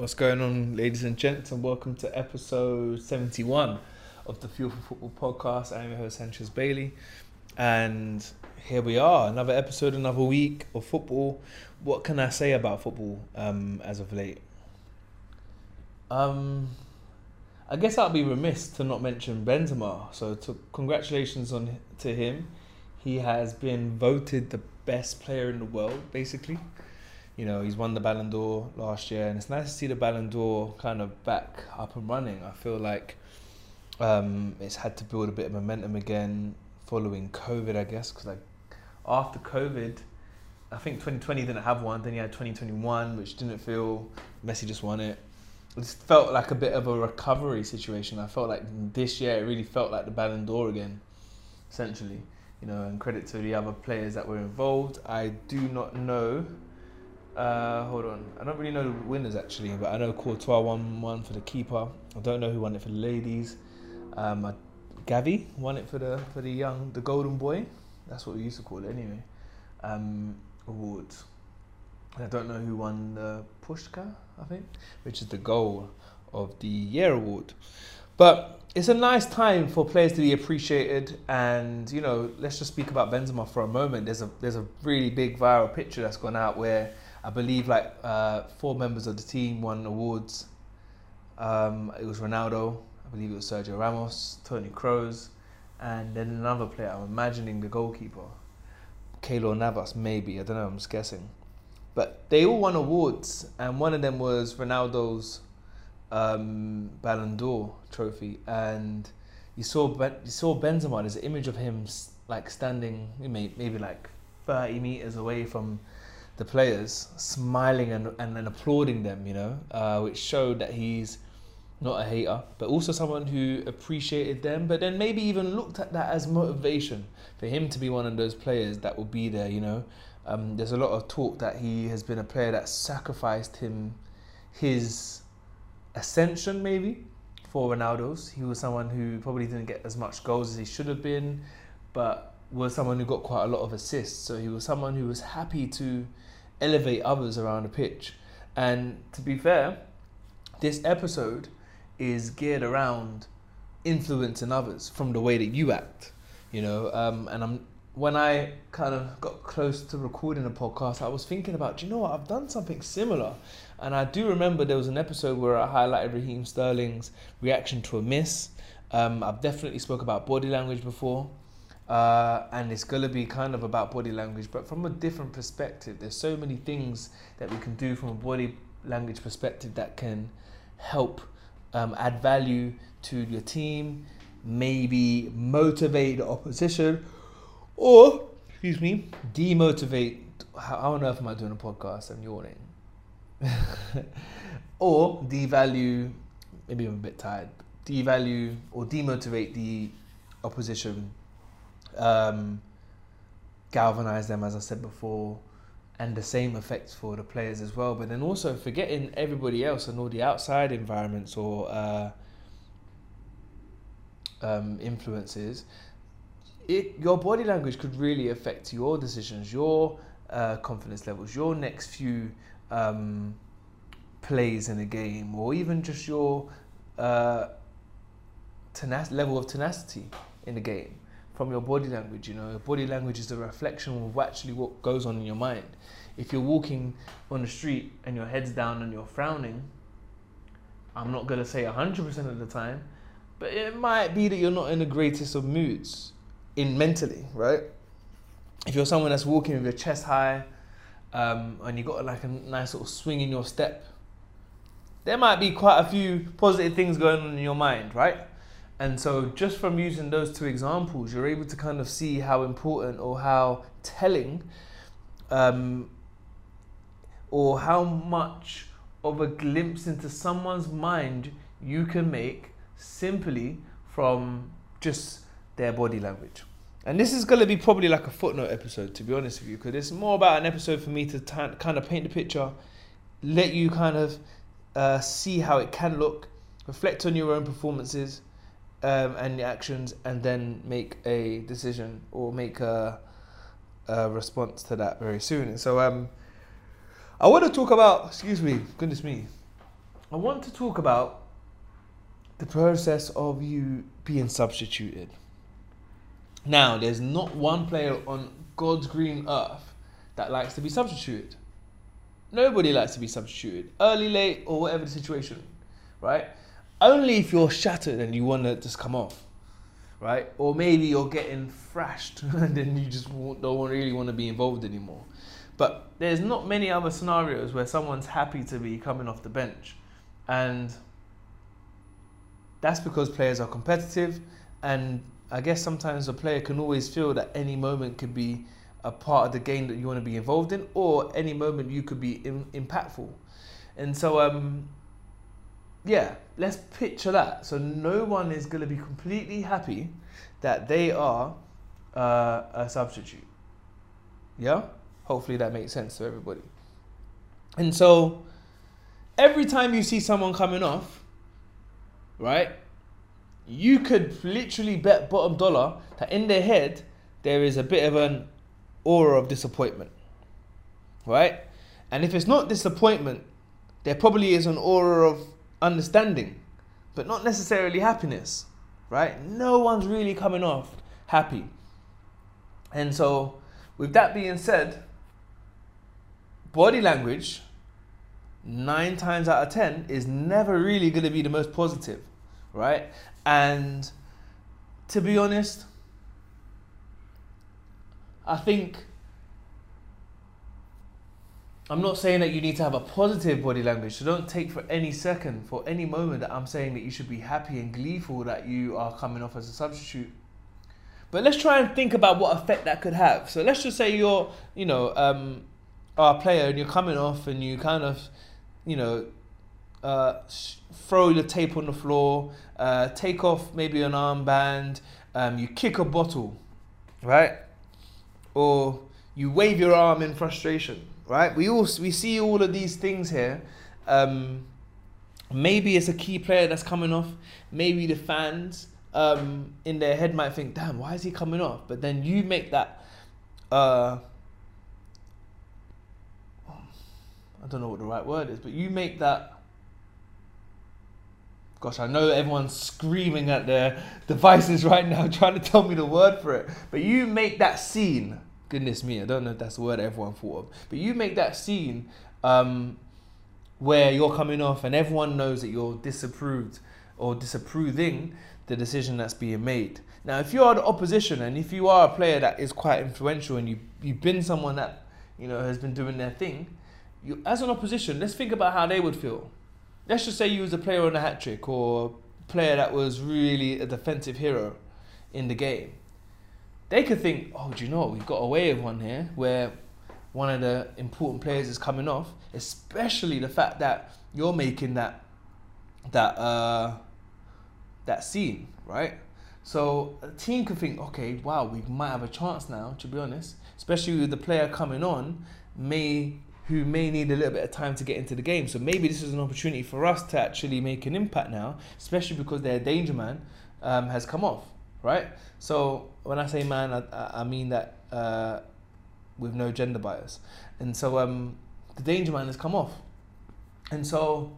What's going on, ladies and gents, and welcome to episode 71 of the Fuel for Football podcast. I'm your host, Sanchez Bailey, and here we are, another episode, another week of football. What can I say about football um, as of late? Um, I guess I'd be remiss to not mention Benzema. So, to, congratulations on to him. He has been voted the best player in the world, basically. You know, he's won the Ballon d'Or last year, and it's nice to see the Ballon d'Or kind of back up and running. I feel like um, it's had to build a bit of momentum again following COVID, I guess, because like after COVID, I think 2020 didn't have one. Then you had 2021, which didn't feel. Messi just won it. It just felt like a bit of a recovery situation. I felt like this year it really felt like the Ballon d'Or again, essentially. You know, and credit to the other players that were involved. I do not know uh, hold on. I don't really know the winners actually, but I know Courtois won one for the keeper. I don't know who won it for the ladies. Um, Gavi won it for the for the young, the golden boy. That's what we used to call it anyway. Um, awards. I don't know who won the Pushka, I think, which is the goal of the year award. But it's a nice time for players to be appreciated, and you know, let's just speak about Benzema for a moment. There's a there's a really big viral picture that's gone out where I believe like uh, four members of the team won awards. Um, it was Ronaldo, I believe it was Sergio Ramos, Tony Kroos, and then another player. I'm imagining the goalkeeper, Keylor Navas, maybe. I don't know. I'm just guessing. But they all won awards, and one of them was Ronaldo's um, Ballon d'Or trophy, and you saw you saw Benzema. There's an image of him like standing, maybe like 30 meters away from the players smiling and, and, and applauding them, you know, uh, which showed that he's not a hater, but also someone who appreciated them, but then maybe even looked at that as motivation for him to be one of those players that will be there, you know. Um, there's a lot of talk that he has been a player that sacrificed him his ascension, maybe, for Ronaldo's. He was someone who probably didn't get as much goals as he should have been, but was someone who got quite a lot of assists. So he was someone who was happy to elevate others around the pitch. And to be fair, this episode is geared around influencing others from the way that you act, you know. Um, and I'm when I kind of got close to recording a podcast, I was thinking about, do you know what, I've done something similar. And I do remember there was an episode where I highlighted Raheem Sterling's reaction to a miss. Um, I've definitely spoke about body language before. Uh, and it's going to be kind of about body language, but from a different perspective. There's so many things that we can do from a body language perspective that can help um, add value to your team, maybe motivate the opposition, or, excuse me, demotivate. How, how on earth am I doing a podcast? I'm yawning. or devalue, maybe I'm a bit tired, devalue or demotivate the opposition um, galvanize them, as I said before, and the same effects for the players as well. But then also forgetting everybody else and all the outside environments or uh, um, influences. It, your body language could really affect your decisions, your uh, confidence levels, your next few um, plays in a game, or even just your uh, tenac- level of tenacity in the game from your body language. You know, your body language is a reflection of actually what goes on in your mind. If you're walking on the street and your head's down and you're frowning, I'm not gonna say 100% of the time, but it might be that you're not in the greatest of moods, in mentally, right? If you're someone that's walking with your chest high, um, and you got like a nice little swing in your step, there might be quite a few positive things going on in your mind, right? And so, just from using those two examples, you're able to kind of see how important or how telling um, or how much of a glimpse into someone's mind you can make simply from just their body language. And this is going to be probably like a footnote episode, to be honest with you, because it's more about an episode for me to t- kind of paint the picture, let you kind of uh, see how it can look, reflect on your own performances, um, and actions, and then make a decision or make a, a response to that very soon. And so, um, I want to talk about. Excuse me, goodness me. I want to talk about the process of you being substituted. Now, there's not one player on God's green earth that likes to be substituted. Nobody likes to be substituted, early, late, or whatever the situation, right? Only if you're shattered and you want to just come off, right? Or maybe you're getting thrashed and then you just don't really want to be involved anymore. But there's not many other scenarios where someone's happy to be coming off the bench. And that's because players are competitive and I guess sometimes a player can always feel that any moment could be a part of the game that you want to be involved in, or any moment you could be in, impactful. And so, um, yeah, let's picture that. So no one is going to be completely happy that they are uh, a substitute. Yeah, hopefully that makes sense to everybody. And so, every time you see someone coming off, right? you could literally bet bottom dollar that in their head there is a bit of an aura of disappointment. Right? And if it's not disappointment, there probably is an aura of understanding, but not necessarily happiness. Right? No one's really coming off happy. And so, with that being said, body language, nine times out of ten, is never really going to be the most positive right? And to be honest, I think I'm not saying that you need to have a positive body language. So don't take for any second, for any moment that I'm saying that you should be happy and gleeful that you are coming off as a substitute. But let's try and think about what effect that could have. So let's just say you're, you know, um, a player and you're coming off and you kind of, you know, uh, throw the tape on the floor, uh, take off maybe an armband, um, you kick a bottle, right? Or you wave your arm in frustration, right? We all we see all of these things here. Um, maybe it's a key player that's coming off. Maybe the fans um, in their head might think, "Damn, why is he coming off?" But then you make that. Uh, I don't know what the right word is, but you make that Gosh, I know everyone's screaming at their devices right now trying to tell me the word for it. But you make that scene, goodness me, I don't know if that's the word everyone thought of, but you make that scene um, where you're coming off and everyone knows that you're disapproved or disapproving the decision that's being made. Now, if you are the opposition and if you are a player that is quite influential and you, you've been someone that you know has been doing their thing, you, as an opposition, let's think about how they would feel let's just say you was a player on a hat trick or a player that was really a defensive hero in the game. They could think, oh, do you know what? We've got away with one here where one of the important players is coming off, especially the fact that you're making that that uh, that scene, right? So a team could think, okay, wow, we might have a chance now. To be honest, especially with the player coming on, may who may need a little bit of time to get into the game. So maybe this is an opportunity for us to actually make an impact now, especially because their danger man um, has come off, right? So when I say man, I, I mean that uh, with no gender bias. And so um, the danger man has come off. And so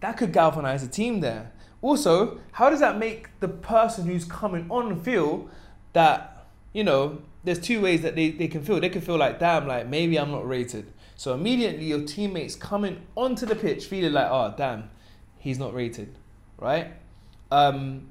that could galvanize a team there. Also, how does that make the person who's coming on feel that, you know, there's two ways that they, they can feel. They can feel like, damn, like maybe I'm not rated. So immediately your teammates coming onto the pitch feeling like, oh damn, he's not rated, right? Um,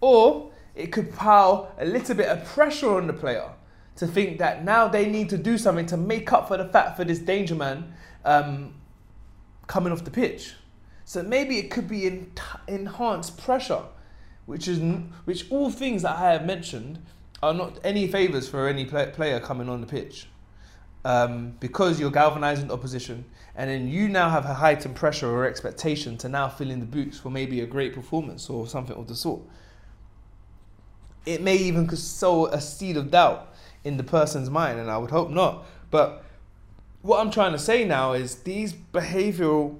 or it could pile a little bit of pressure on the player to think that now they need to do something to make up for the fact for this danger man um, coming off the pitch. So maybe it could be enhanced pressure, which is which all things that I have mentioned are not any favors for any play, player coming on the pitch um, because you're galvanizing the opposition, and then you now have a heightened pressure or expectation to now fill in the boots for maybe a great performance or something of the sort. It may even sow a seed of doubt in the person's mind, and I would hope not. But what I'm trying to say now is these behavioral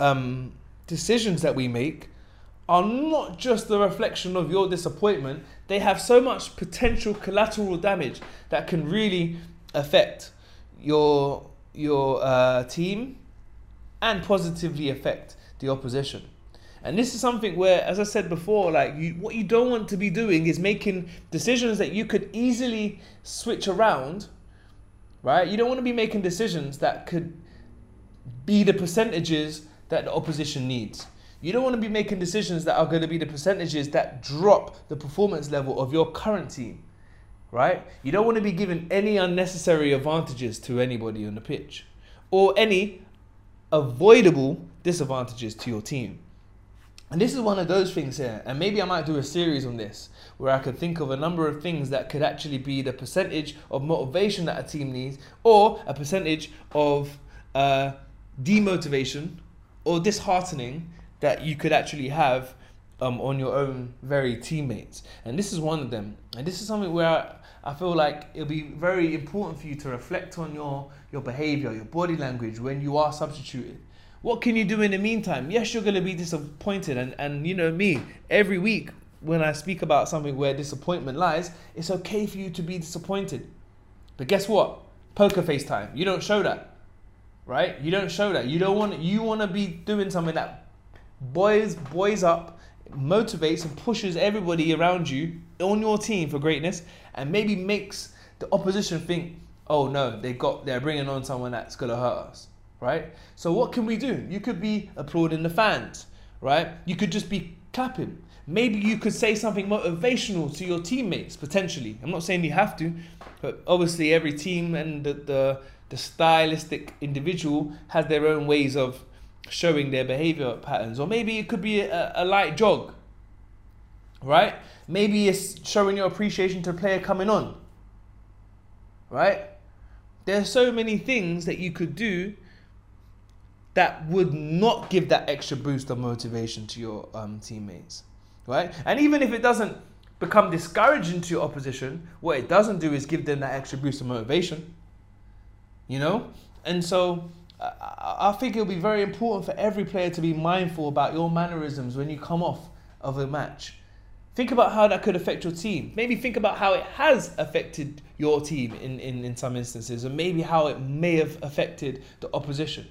um, decisions that we make are not just the reflection of your disappointment, they have so much potential collateral damage that can really affect your your uh, team and positively affect the opposition. And this is something where, as I said before, like you, what you don't want to be doing is making decisions that you could easily switch around, right? You don't want to be making decisions that could be the percentages that the opposition needs. You don't want to be making decisions that are going to be the percentages that drop the performance level of your current team, right? You don't want to be giving any unnecessary advantages to anybody on the pitch or any avoidable disadvantages to your team. And this is one of those things here, and maybe I might do a series on this where I could think of a number of things that could actually be the percentage of motivation that a team needs, or a percentage of uh, demotivation or disheartening that you could actually have um, on your own very teammates. And this is one of them. And this is something where I, I feel like it'll be very important for you to reflect on your, your behavior, your body language when you are substituted. What can you do in the meantime? Yes, you're going to be disappointed. And, and you know me, every week when I speak about something where disappointment lies, it's okay for you to be disappointed. But guess what? Poker face time. You don't show that right? You don't show that. You don't want you want to be doing something that boys boys up, motivates and pushes everybody around you on your team for greatness, and maybe makes the opposition think, oh no, they got they're bringing on someone that's gonna hurt us, right? So what can we do? You could be applauding the fans, right? You could just be clapping. Maybe you could say something motivational to your teammates potentially. I'm not saying you have to, but obviously every team and the, the the stylistic individual has their own ways of showing their behavior patterns. Or maybe it could be a, a light jog, right? Maybe it's showing your appreciation to a player coming on, right? There are so many things that you could do that would not give that extra boost of motivation to your um, teammates, right? And even if it doesn't become discouraging to your opposition, what it doesn't do is give them that extra boost of motivation you know? And so I, I think it'll be very important for every player to be mindful about your mannerisms when you come off of a match. Think about how that could affect your team. Maybe think about how it has affected your team in, in, in some instances, and maybe how it may have affected the opposition.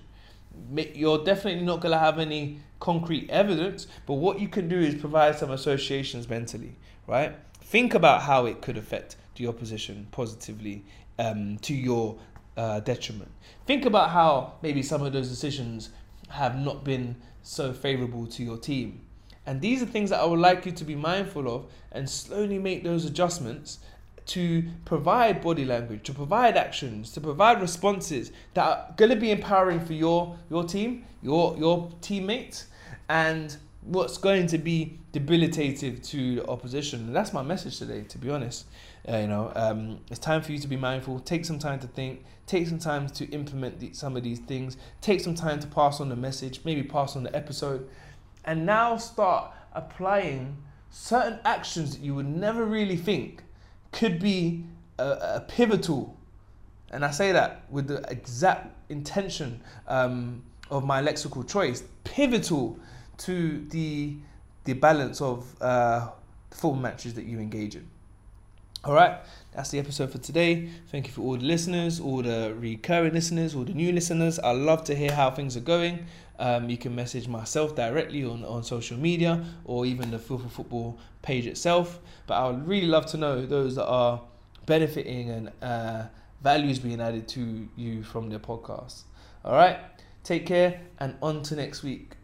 You're definitely not going to have any concrete evidence, but what you can do is provide some associations mentally, right? Think about how it could affect the opposition positively um, to your uh, detriment. Think about how maybe some of those decisions have not been so favorable to your team. And these are things that I would like you to be mindful of and slowly make those adjustments to provide body language, to provide actions, to provide responses that are going to be empowering for your your team, your your teammates, and what's going to be debilitative to the opposition. And that's my message today, to be honest. Uh, you know, um, it's time for you to be mindful. Take some time to think. Take some time to implement the, some of these things. Take some time to pass on the message. Maybe pass on the episode, and now start applying certain actions that you would never really think could be a, a pivotal. And I say that with the exact intention um, of my lexical choice. Pivotal to the the balance of uh, football matches that you engage in. All right, that's the episode for today. Thank you for all the listeners, all the recurring listeners, all the new listeners. I love to hear how things are going. Um, you can message myself directly on, on social media or even the Football Football page itself. But I would really love to know those that are benefiting and uh, values being added to you from the podcast. All right, take care and on to next week.